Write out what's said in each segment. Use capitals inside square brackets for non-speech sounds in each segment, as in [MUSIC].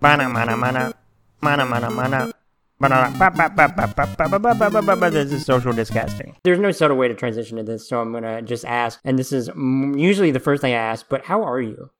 Mana mana mana. Mana mana mana. This is social disgusting. There's no subtle way to transition to this, so I'm gonna just ask, and this is usually the first thing I ask, but how are you?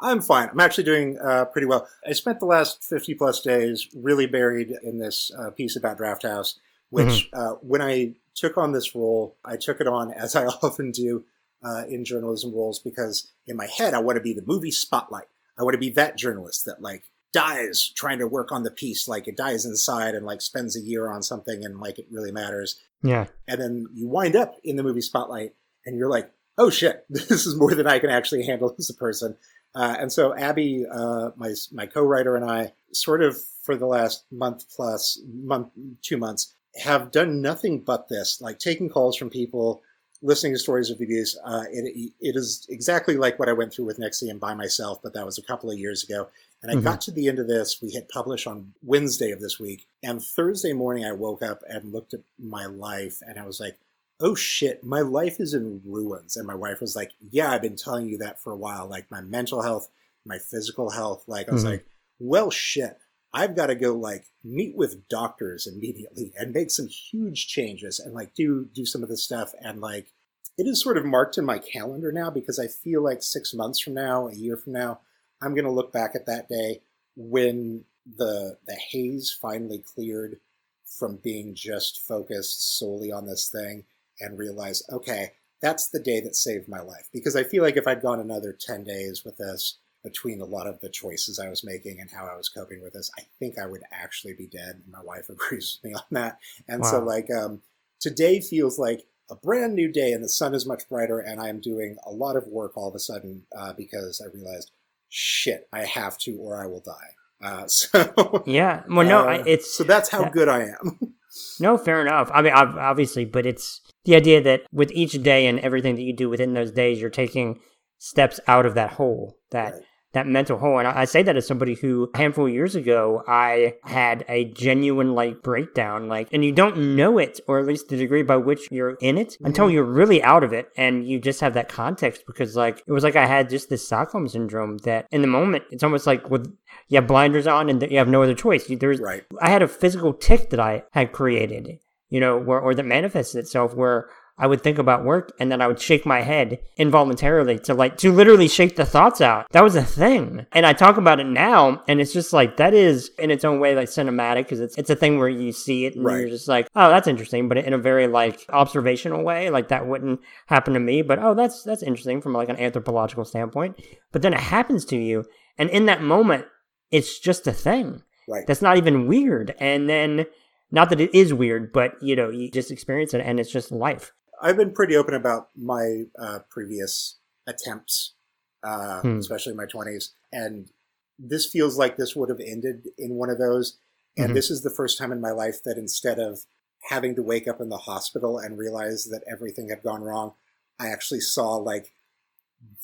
I'm fine. I'm actually doing uh, pretty well. I spent the last 50 plus days really buried in this uh, piece about Drafthouse, which mm-hmm. uh, when I took on this role, I took it on as I often do uh, in journalism roles because in my head, I want to be the movie spotlight. I want to be that journalist that like dies trying to work on the piece, like it dies inside and like spends a year on something and like it really matters. Yeah. And then you wind up in the movie spotlight and you're like, oh shit, [LAUGHS] this is more than I can actually handle as a person. Uh, and so Abby, uh, my my co-writer, and I, sort of for the last month plus month, two months, have done nothing but this, like taking calls from people, listening to stories of reviews. Uh, it, it is exactly like what I went through with NXIVM by myself, but that was a couple of years ago. And I mm-hmm. got to the end of this. We hit publish on Wednesday of this week. And Thursday morning, I woke up and looked at my life and I was like, oh shit, my life is in ruins. And my wife was like, yeah, I've been telling you that for a while. Like my mental health, my physical health. Like I was mm-hmm. like, well, shit. I've got to go like meet with doctors immediately and make some huge changes and like do do some of this stuff and like it is sort of marked in my calendar now because I feel like six months from now, a year from now, I'm going to look back at that day when the the haze finally cleared from being just focused solely on this thing and realize, okay, that's the day that saved my life. Because I feel like if I'd gone another 10 days with this, between a lot of the choices I was making and how I was coping with this, I think I would actually be dead. And my wife [LAUGHS] agrees with me on that. And wow. so, like, um, today feels like a brand new day, and the sun is much brighter, and I am doing a lot of work all of a sudden uh, because I realized shit, I have to or I will die. Uh, [LAUGHS] so yeah, well, no, uh, it's so that's how that, good I am. [LAUGHS] no, fair enough. I mean, obviously, but it's the idea that with each day and everything that you do within those days, you're taking steps out of that hole that right that mental hole. And I, say that as somebody who a handful of years ago, I had a genuine like breakdown, like, and you don't know it, or at least the degree by which you're in it until mm-hmm. you're really out of it. And you just have that context because like, it was like I had just this Stockholm syndrome that in the moment, it's almost like with, you have blinders on and you have no other choice. There's, right. I had a physical tick that I had created, you know, where, or that manifested itself where I would think about work and then I would shake my head involuntarily to like, to literally shake the thoughts out. That was a thing. And I talk about it now and it's just like, that is in its own way like cinematic because it's, it's a thing where you see it and right. you're just like, oh, that's interesting. But in a very like observational way, like that wouldn't happen to me. But oh, that's, that's interesting from like an anthropological standpoint. But then it happens to you. And in that moment, it's just a thing. Right. That's not even weird. And then, not that it is weird, but you know, you just experience it and it's just life. I've been pretty open about my uh, previous attempts, uh, hmm. especially in my 20s. And this feels like this would have ended in one of those. And mm-hmm. this is the first time in my life that instead of having to wake up in the hospital and realize that everything had gone wrong, I actually saw like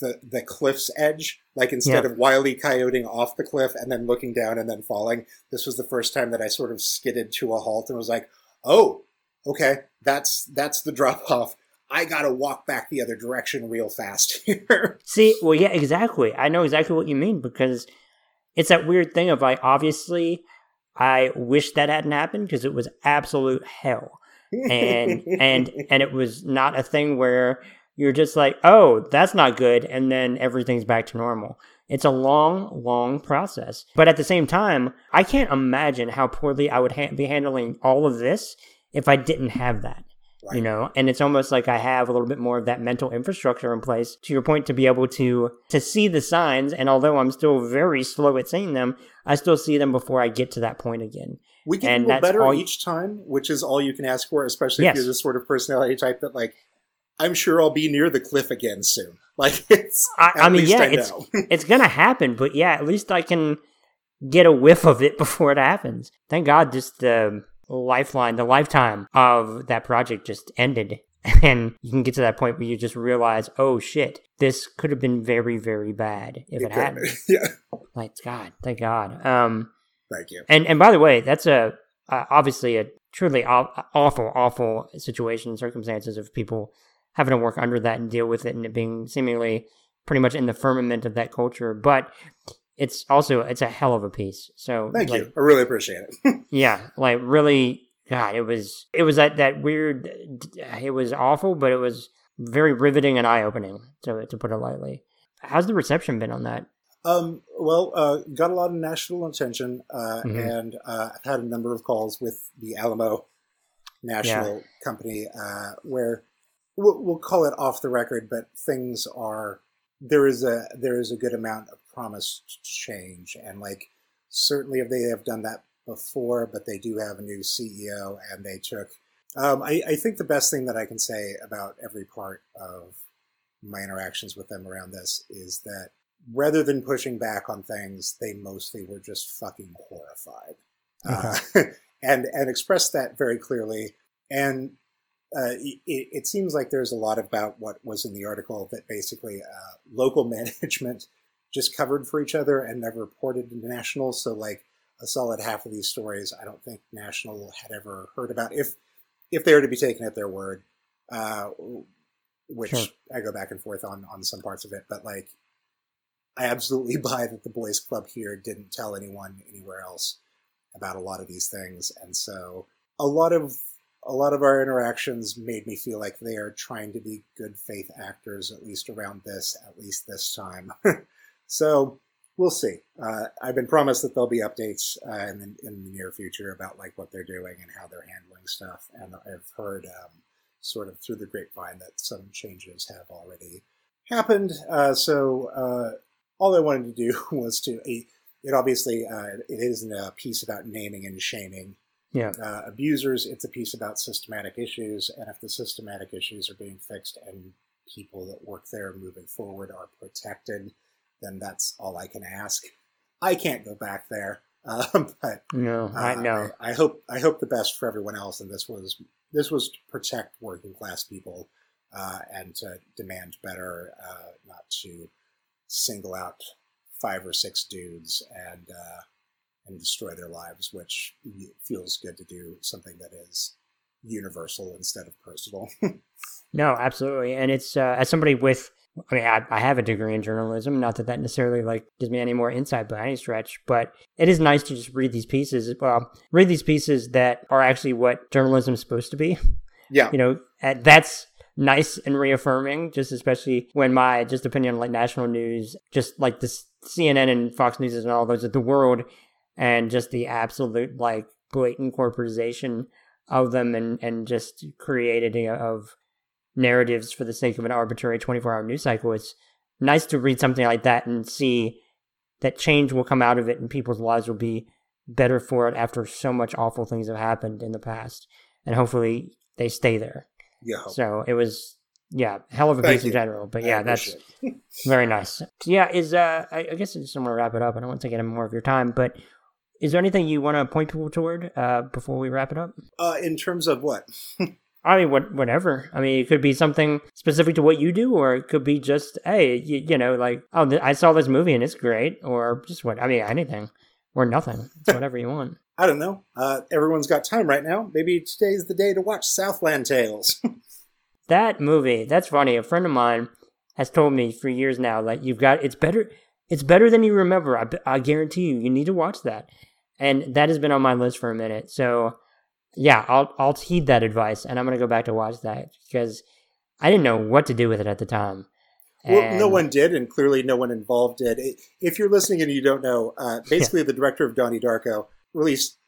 the the cliff's edge. Like instead yeah. of wildly coyoting off the cliff and then looking down and then falling, this was the first time that I sort of skidded to a halt and was like, "Oh, okay, that's that's the drop off. I gotta walk back the other direction real fast [LAUGHS] here. See, well, yeah, exactly. I know exactly what you mean because it's that weird thing of like, obviously, I wish that hadn't happened because it was absolute hell, and [LAUGHS] and and it was not a thing where you're just like, oh, that's not good, and then everything's back to normal. It's a long, long process. But at the same time, I can't imagine how poorly I would ha- be handling all of this if I didn't have that. Right. You know, and it's almost like I have a little bit more of that mental infrastructure in place to your point to be able to to see the signs and although I'm still very slow at seeing them, I still see them before I get to that point again. We get and a little better each time, which is all you can ask for, especially yes. if you're the sort of personality type that like I'm sure I'll be near the cliff again soon. [LAUGHS] Like it's I, I mean, yeah, I it's [LAUGHS] it's gonna happen, but yeah, at least I can get a whiff of it [LAUGHS] before it happens. Thank God just um lifeline, the lifetime of that project just ended. [LAUGHS] And you can get to that point where you just realize, oh shit, this could have been very, very bad if it, it hadn't. [LAUGHS] yeah. Like God, thank God. Um, thank you. And and by the way, that's a uh, obviously a truly awful, awful situation circumstances of people having to work under that and deal with it and it being seemingly pretty much in the firmament of that culture. But it's also it's a hell of a piece. So thank like, you. I really appreciate it. [LAUGHS] yeah, like really, God, it was it was that that weird. It was awful, but it was very riveting and eye opening. To to put it lightly. How's the reception been on that? Um, well, uh, got a lot of national attention, uh, mm-hmm. and uh, I've had a number of calls with the Alamo National yeah. Company uh, where we'll, we'll, call it off the record, but things are there is a there is a good amount of promised change, and like certainly if they have done that before, but they do have a new CEO, and they took. Um, I, I think the best thing that I can say about every part of my interactions with them around this is that rather than pushing back on things, they mostly were just fucking horrified, uh, [LAUGHS] and and expressed that very clearly. And uh, it, it, seems like there's a lot about what was in the article that basically uh, local [LAUGHS] management just covered for each other and never reported to national. So like a solid half of these stories, I don't think national had ever heard about if if they were to be taken at their word. Uh, which sure. I go back and forth on on some parts of it, but like I absolutely [LAUGHS] buy that the boys club here didn't tell anyone anywhere else about a lot of these things, and so a lot of a lot of our interactions made me feel like they are trying to be good faith actors, at least around this, at least this time. [LAUGHS] so we'll see. Uh, I've been promised that there'll be updates uh, in, the, in the near future about like what they're doing and how they're handling stuff, and I've heard um, sort of through the grapevine that some changes have already happened. Uh, so uh, all I wanted to do [LAUGHS] was to it obviously uh, it isn't a piece about naming and shaming yeah. uh, abusers. It's a piece about systematic issues, and if the systematic issues are being fixed and people that work there moving forward are protected, then that's all I can ask. I can't go back there, uh, [LAUGHS] but no, I uh, know. I, I, hope I hope the best for everyone else, and this was this was to protect working class people uh, and to demand better, uh, not to single out five or six dudes and uh, and destroy their lives, which feels good to do something that is universal instead of personal. [LAUGHS] no, absolutely, and it's uh, as somebody with. I mean, I, I, have a degree in journalism. Not that that necessarily like gives me any more insight by any stretch, but it is nice to just read these pieces. Well, read these pieces that are actually what journalism is supposed to be. Yeah, you know, uh, that's nice and reaffirming, just especially when my just opinion on like national news, just like this CNN and Fox News and all those of the world, and just the absolute like blatant corporatization of them and and just creating of narratives for the sake of an arbitrary 24 hour news cycle. It's nice to read something like that and see that change will come out of it and people's lives will be better for it after so much awful things have happened in the past. And hopefully they stay there. Yeah. So it was, yeah, hell of a Thank piece you. in general. But yeah, that's [LAUGHS] very nice. Yeah, is uh, I, I guess I just want to wrap it up. I don't want to take any more of your time, but is there anything you want to point people toward uh, before we wrap it up? Uh, in terms of what? [LAUGHS] I mean, what, whatever. I mean, it could be something specific to what you do, or it could be just, hey, you, you know, like, oh, th- I saw this movie and it's great, or just what. I mean, anything, or nothing. It's [LAUGHS] whatever you want. I don't know. Uh, everyone's got time right now. Maybe today's the day to watch Southland Tales. [LAUGHS] that movie, that's funny. A friend of mine has told me for years now, like you've got it's better. It's better than you remember. I, I guarantee you. You need to watch that, and that has been on my list for a minute. So, yeah, I'll I'll heed that advice, and I'm gonna go back to watch that because I didn't know what to do with it at the time. Well, no one did, and clearly no one involved did. If you're listening and you don't know, uh, [LAUGHS] basically yeah. the director of Donnie Darko released,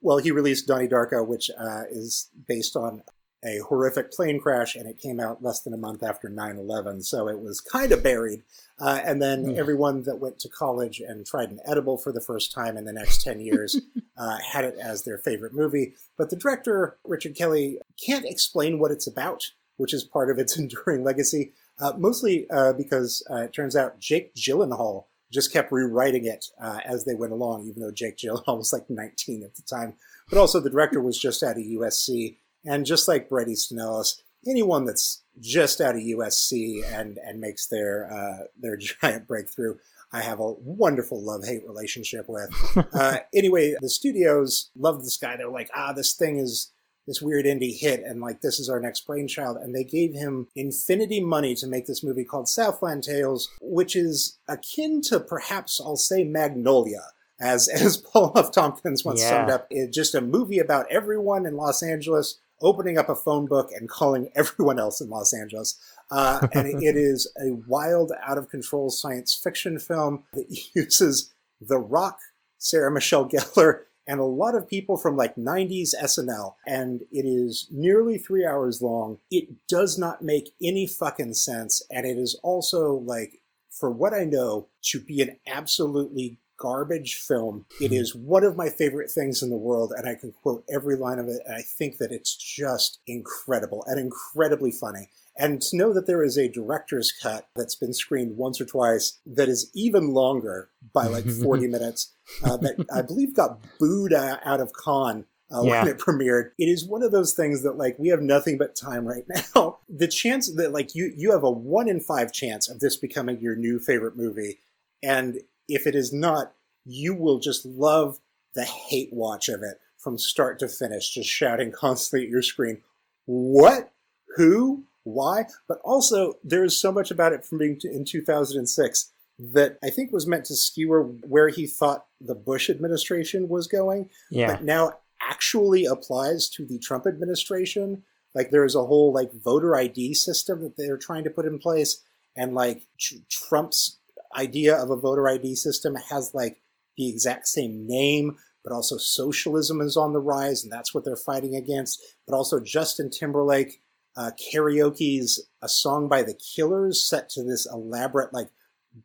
well, he released Donnie Darko, which uh, is based on a horrific plane crash, and it came out less than a month after 9 11. So it was kind of buried. Uh, and then mm. everyone that went to college and tried an edible for the first time in the next 10 years [LAUGHS] uh, had it as their favorite movie. But the director, Richard Kelly, can't explain what it's about, which is part of its [LAUGHS] enduring legacy, uh, mostly uh, because uh, it turns out Jake Gyllenhaal just kept rewriting it uh, as they went along, even though Jake Gyllenhaal was like 19 at the time. But also, the director was just out of USC, and just like Bret Easton Ellis, anyone that's just out of USC and and makes their uh, their [LAUGHS] giant breakthrough, I have a wonderful love hate relationship with. [LAUGHS] uh, anyway, the studios loved this guy. They're like, ah, this thing is this weird indie hit and like this is our next brainchild and they gave him infinity money to make this movie called southland tales which is akin to perhaps i'll say magnolia as [LAUGHS] as paul f tompkins once Yeah. summed up it's just a movie about everyone in los angeles opening up a phone book and calling [LAUGHS] everyone else in los angeles. Uh, and [LAUGHS] it- is a wild out of control science fiction film that [LAUGHS] uses the rock sarah michelle gellar and a lot of people from like 90s SNL, and it is nearly three hours long. It does not make any fucking sense, and it is also like, for what I know, to be an absolutely garbage film. It is one of my favorite things in the world, and I can quote every line of it, and I think that it's just incredible and incredibly funny. And to know that there is a director's cut that's been screened once or twice that is even longer by like 40 [LAUGHS] minutes, uh, that I believe got booed out of Cannes uh, Yeah. when it premiered. It is one of those things that like we have nothing but time right [LAUGHS] now. The chance that like you you have a one in five chance of this becoming your new favorite movie, and if it is not, you will just love the hate watch of it from start to finish, just shouting [LAUGHS] constantly at your screen, "What? Who? Why?" But also, there is so much about it from being in 2006 that I think was meant to skewer where he thought the Bush administration was going, Yeah. but now actually applies to the Trump administration. Like there's a whole like voter ID system that they're trying to put in place, and like tr- Trump's idea of a voter ID system has like the exact same name, but also socialism is on the rise, and that's what they're fighting against. But also Justin Timberlake uh, karaoke's a song by the Killers set to this elaborate like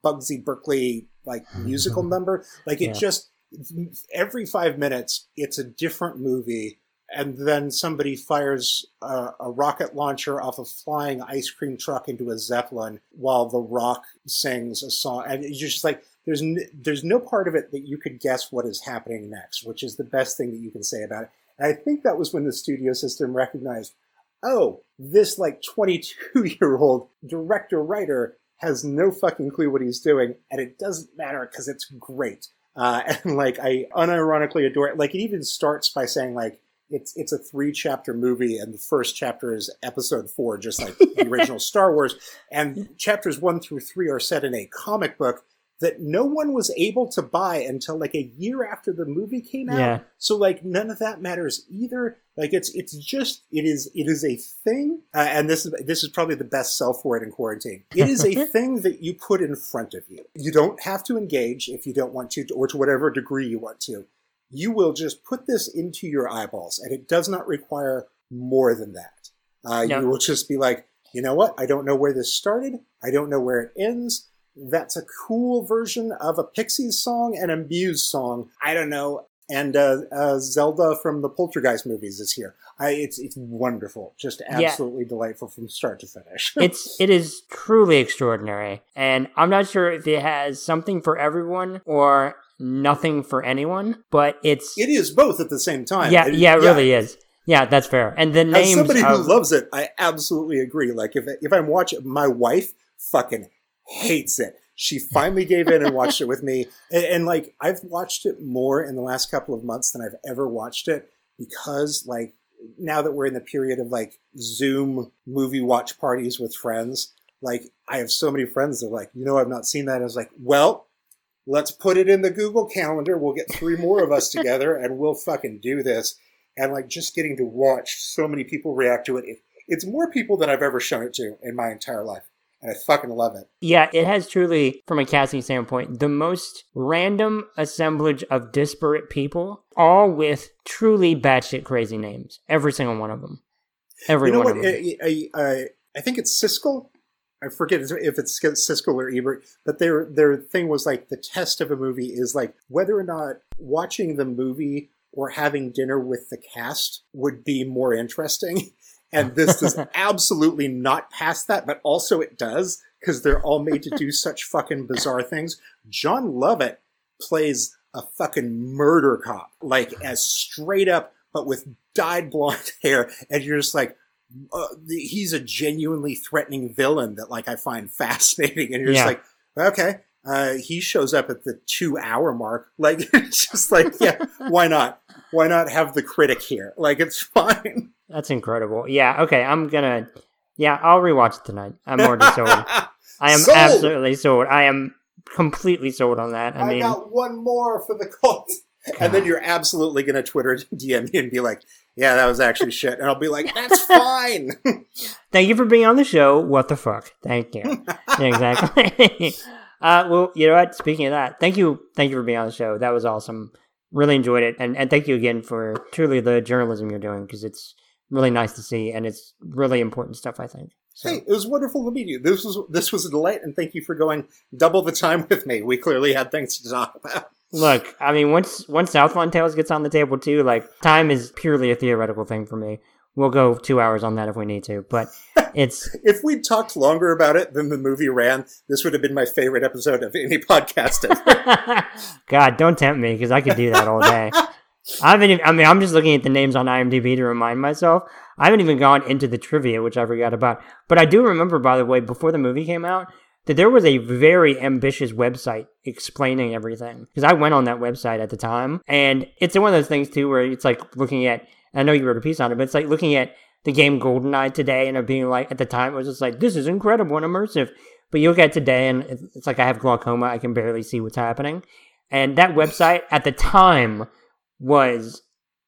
Busby Berkeley like [LAUGHS] musical number. Like it Yeah. just every five minutes it's a different movie and then somebody fires a, a rocket launcher off a flying ice cream truck into a zeppelin while the rock sings a song. And you're just like there's n- there's no part of it that you could guess what is happening next which is the best thing that you can say about it. And i think that was when the studio system recognized oh this like 22 year old director writer has no fucking clue what he's doing and it doesn't matter because it's great. Uh, [LAUGHS] and like I unironically adore it. Like it even starts by saying like it's it's a three chapter movie, and the first chapter is episode four, just like [LAUGHS] the original Star Wars. And chapters one through three are set in a comic book that no one was able to buy until like a year after the movie came out. Yeah. So like none of that matters either. Like it's it's just it is it is a thing, uh, and this is this is probably the best sell for it in quarantine. It is a [LAUGHS] thing that you put in front of you. You don't have to engage if you don't want to, or to whatever degree you want to. You will just put this into your eyeballs, and it does not require more than that. Uh, No. You will just be like, you know what? I don't know where this started. I don't know where it ends. That's a cool version of a Pixies song and a Muse song. I don't know. And uh, uh, Zelda from the Poltergeist movies is here. I, it's it's wonderful, just Yeah. absolutely delightful from start to finish. [LAUGHS] it's it is truly extraordinary and i'm not sure if it has something for everyone or nothing for anyone but it's it is both at the same time. yeah It- yeah it really is yeah that's fair and the As names somebody who of, loves it, I absolutely agree. Like if if I'm watching, my wife fucking hates it. She [LAUGHS] finally gave in and watched it with me, and, and like I've watched it more in the last couple of months than I've ever watched it because like now that we're in the period of like Zoom movie watch parties with friends, like I have so many friends that are like, you know, I've not seen that. I was like, well, let's put it in the Google Calendar. We'll get three more of us together, and we'll fucking do this and like just getting to watch so many people react to it. it. It's more people than I've ever shown it to in my entire life, and I fucking love it. yeah it has truly from a casting standpoint the most random assemblage of disparate people all with truly batshit crazy names every single one of them every you know one what? of them I, I, I, I think it's Siskel. I forget if it's Siskel or Ebert, but their their thing was like the test of a movie is like whether or not watching the movie or having dinner with the cast would be more interesting. [LAUGHS] And this does [LAUGHS] absolutely not pass that, but also it does because they're all made to do such fucking bizarre things. Jon Lovitz plays a fucking murder cop, like as straight up, but with dyed blonde [LAUGHS] hair, and you're just like, uh, the, he's a genuinely threatening villain that like I find [LAUGHS] fascinating, and you're Yeah. just like, okay. Uh, he shows up at the two hour mark. [LAUGHS] Like, it's just like, yeah, [LAUGHS] why not? why not have the critic here? Like it's fine. That's incredible. Yeah. Okay. I'm gonna. Yeah, I'll rewatch it tonight. I'm already sold. I am Sold! absolutely sold. I am completely sold on that. I I, mean, got one more for the cult. And then you're absolutely going to Twitter DM me and be like, yeah, that was actually shit. And I'll be like, that's [LAUGHS] fine. [LAUGHS] thank you for being on the show. What the fuck? Thank you. Exactly. [LAUGHS] uh, well, you know what? Speaking of that, thank you, thank you for being on the show. That was awesome. Really enjoyed it, and and thank you again for truly the journalism you're doing because it's really nice to see, and it's really important stuff. I think. So, hey, it was wonderful to meet you. This was this was a delight, and thank you for going double the time with me. We clearly had things to talk about. Look, I mean, once once Southland Tales gets on the table too, like time is purely a theoretical thing for me. We'll go two hours on that if we need to, but [LAUGHS] it's If we'd talked longer about it than the movie ran, this would have been my favorite episode of any podcast ever. [LAUGHS] God, don't tempt me because I could do that all day. [LAUGHS] I haven't. Even, I mean, I'm just looking at the names on IMDb to remind myself. I haven't even gone into the trivia, which I forgot about. But I do remember, by the way, before the movie came out, that there was a very ambitious website explaining everything. Because I went on that website at the time, and it's one of those things too where it's like looking at. I know you wrote a piece on it, but it's like looking at the game GoldenEye today, and it being like at the time it was just like this is incredible and immersive. But you look at today, and it's it's like I have glaucoma; I can barely see what's happening. And that website at the time was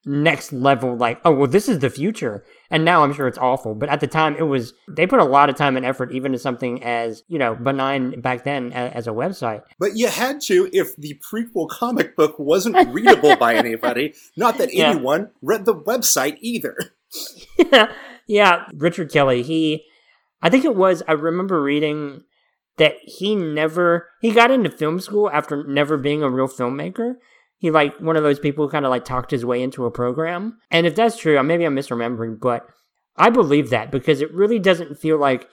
next level like oh well this is the future and now i'm sure it's awful but at the time it was they put a lot of time and effort even to something as you know benign back then a- as a website but you had to if the prequel comic book wasn't [LAUGHS] readable by anybody. Not that Yeah. anyone read the website either. yeah, [LAUGHS] [LAUGHS] yeah. Richard Kelly. He, I think it was. I remember reading that he never he got into film school after never being a real filmmaker. He like one of those people who kind of like talked his way into a program. And if that's true, maybe I'm misremembering, but I believe that because it really doesn't feel like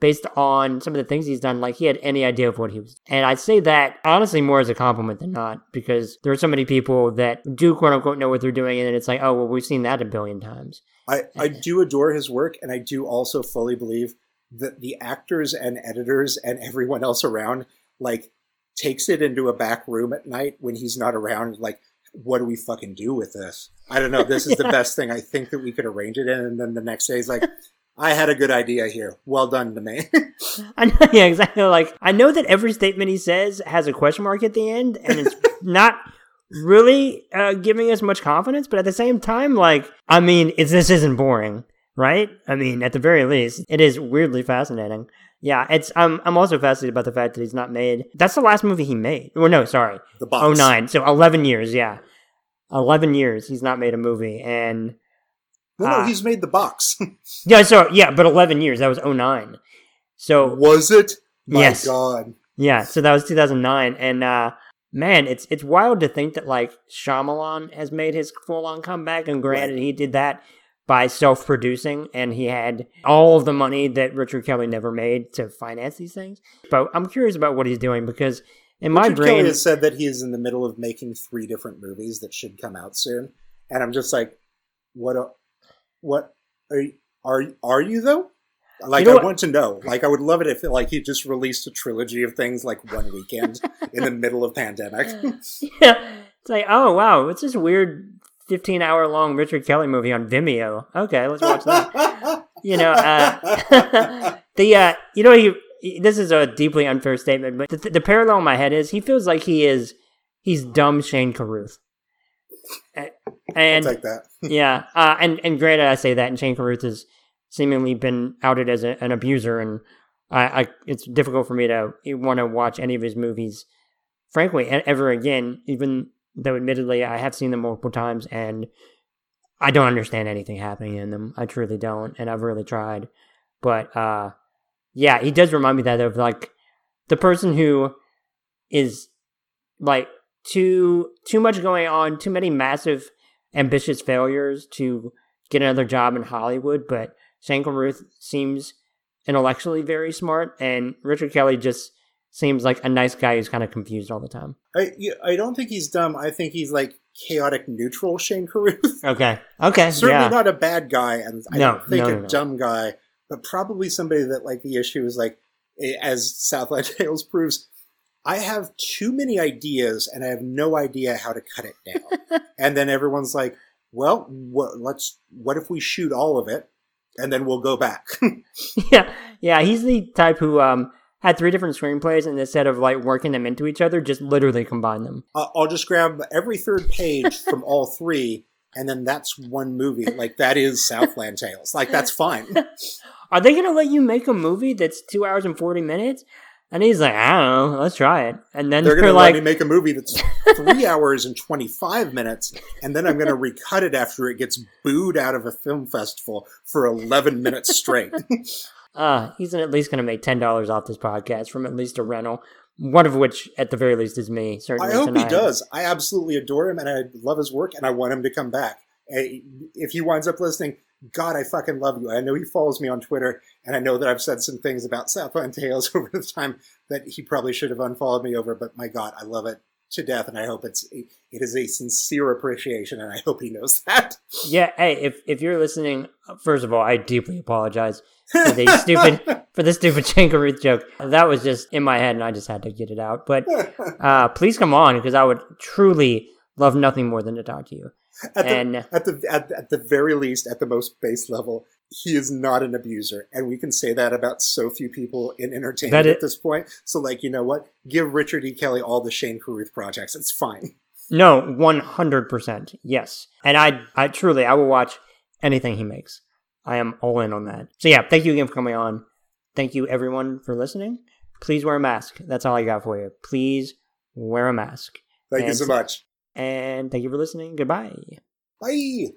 based on some of the things he's done, like he had any idea of what he was. And I say that honestly more as a compliment than not, because there are so many people that do quote unquote know what they're doing, and it's like, oh well, we've seen that a billion times. I, I do adore his work, and I do also fully believe that the actors and editors and everyone else around like takes it into a back room at night when he's not around. Like, what do we fucking do with this? I don't know. This is the [LAUGHS] best thing I think that we could arrange it in. And then the next day he's like, I had a good idea here. Well done to me. [LAUGHS] I know, yeah, exactly. Like I know that every statement he says has a question mark at the end, and it's [LAUGHS] not really uh, giving us much confidence. But at the same time, like I mean, it's this isn't boring, right? I mean, at the very least, it is weirdly fascinating. Yeah, it's. I'm. I'm also fascinated by the fact that he's not made. That's the last movie he made. Well, no, sorry, the box. oh nine. So eleven years. Yeah, eleven years. He's not made a movie, and No, no, Ah. he's made the box. [LAUGHS] yeah, so yeah, but eleven years. That was oh nine. So Was it? My Yes. God. Yeah, so that was 2009, and uh, man, it's it's wild to think that like Shyamalan has made his full on comeback, and granted, he did that by self producing, and he had all of the money that Richard Kelly never made to finance these things. But I'm curious about what he's doing because in my Richard brain, Kelly has said that he is in the middle of making three different movies that should come out soon, and I'm just like, what? A, what are you, are are you though? Like, know I what? want to know. Like, I would love it if like he just released a trilogy of things like one weekend [LAUGHS] in the middle of pandemic. [LAUGHS] yeah, it's like oh wow, it's this weird 15 hour long Richard Kelly movie on Vimeo. Okay, let's watch that. you know, uh, [LAUGHS] the uh, you know he, he- This is a deeply unfair statement, but the, the parallel in my head is he feels like he is he's dumb Shane Carruth, A- and like that. [LAUGHS] yeah, uh, and and granted, I say that, and Shane Carruth has seemingly been outed as a, an abuser, and I, I it's difficult for me to want to watch any of his movies, frankly, ever again. Even though, admittedly, I have seen them multiple times, and I don't understand anything happening in them. I truly don't, and I've really tried. But uh, yeah, he does remind me that of like the person who is like too too much going on, too many massive ambitious failures to get another job in Hollywood, but Shane Carruth seems intellectually very smart, and Richard Kelly just seems like a nice guy who's kind of confused all the time. I I don't think he's dumb. I think he's like chaotic neutral Shane Carruth. [LAUGHS] Okay, okay, Certainly yeah, not a bad guy, and I No, don't think no, a no, no. dumb guy, but probably somebody that like the issue is like, as Southland [LAUGHS] Tales proves, I have too many ideas and I have no idea how to cut it down. [LAUGHS] and then everyone's like, well, what, let's, what if we shoot all of it and then we'll go back? yeah. Yeah. He's the type who, um, had three different screenplays and instead of like working them into each other, just literally combine them. Uh, I'll just grab every third page from all three and then that's one movie. Like that is Southland Tales. Like that's fine. [LAUGHS] Are they going to let you make a movie that's two hours and 40 minutes? And he's like, I don't know, let's try it. And then they're, they're going to like, let me make a movie that's three [LAUGHS] hours and 25 minutes, and then I'm going to recut it after it gets booed out of a film festival for 11 minutes straight. [LAUGHS] uh, he's at least going to make $10 off this podcast from at least a rental. One of which, at the very least, is me. Certainly I hope tonight. he does. I absolutely adore him, and I love his work, and I want him to come back. If he winds up listening, God, I fucking love you. I know he follows me on Twitter, and I know that I've said some things about Southland Tales [LAUGHS] over the time that he probably should have unfollowed me over. But my God, I love it to death, and I hope it's it is a sincere appreciation, and I hope he knows that. Yeah. Hey, if if you're listening, first of all, I deeply apologize for the stupid [LAUGHS] for the stupid Shane Carruth joke. That was just in my head, and I just had to get it out. But uh, please come on, because I would truly love nothing more than to talk to you. At and the, at the at, at the very least, at the most base level, he is not an abuser, and we can say that about so few people in entertainment at this point. So, like, you know what? Give Richard E. Kelly all the Shane Carruth projects. It's fine. no, one hundred percent, yes. And I, I truly, I will watch anything he makes. I am all in on that. So yeah, thank you again for coming on. Thank you everyone for listening. Please wear a mask. That's all I got for you. Please wear a mask. Thank you so much. And thank you for listening. Goodbye. Bye.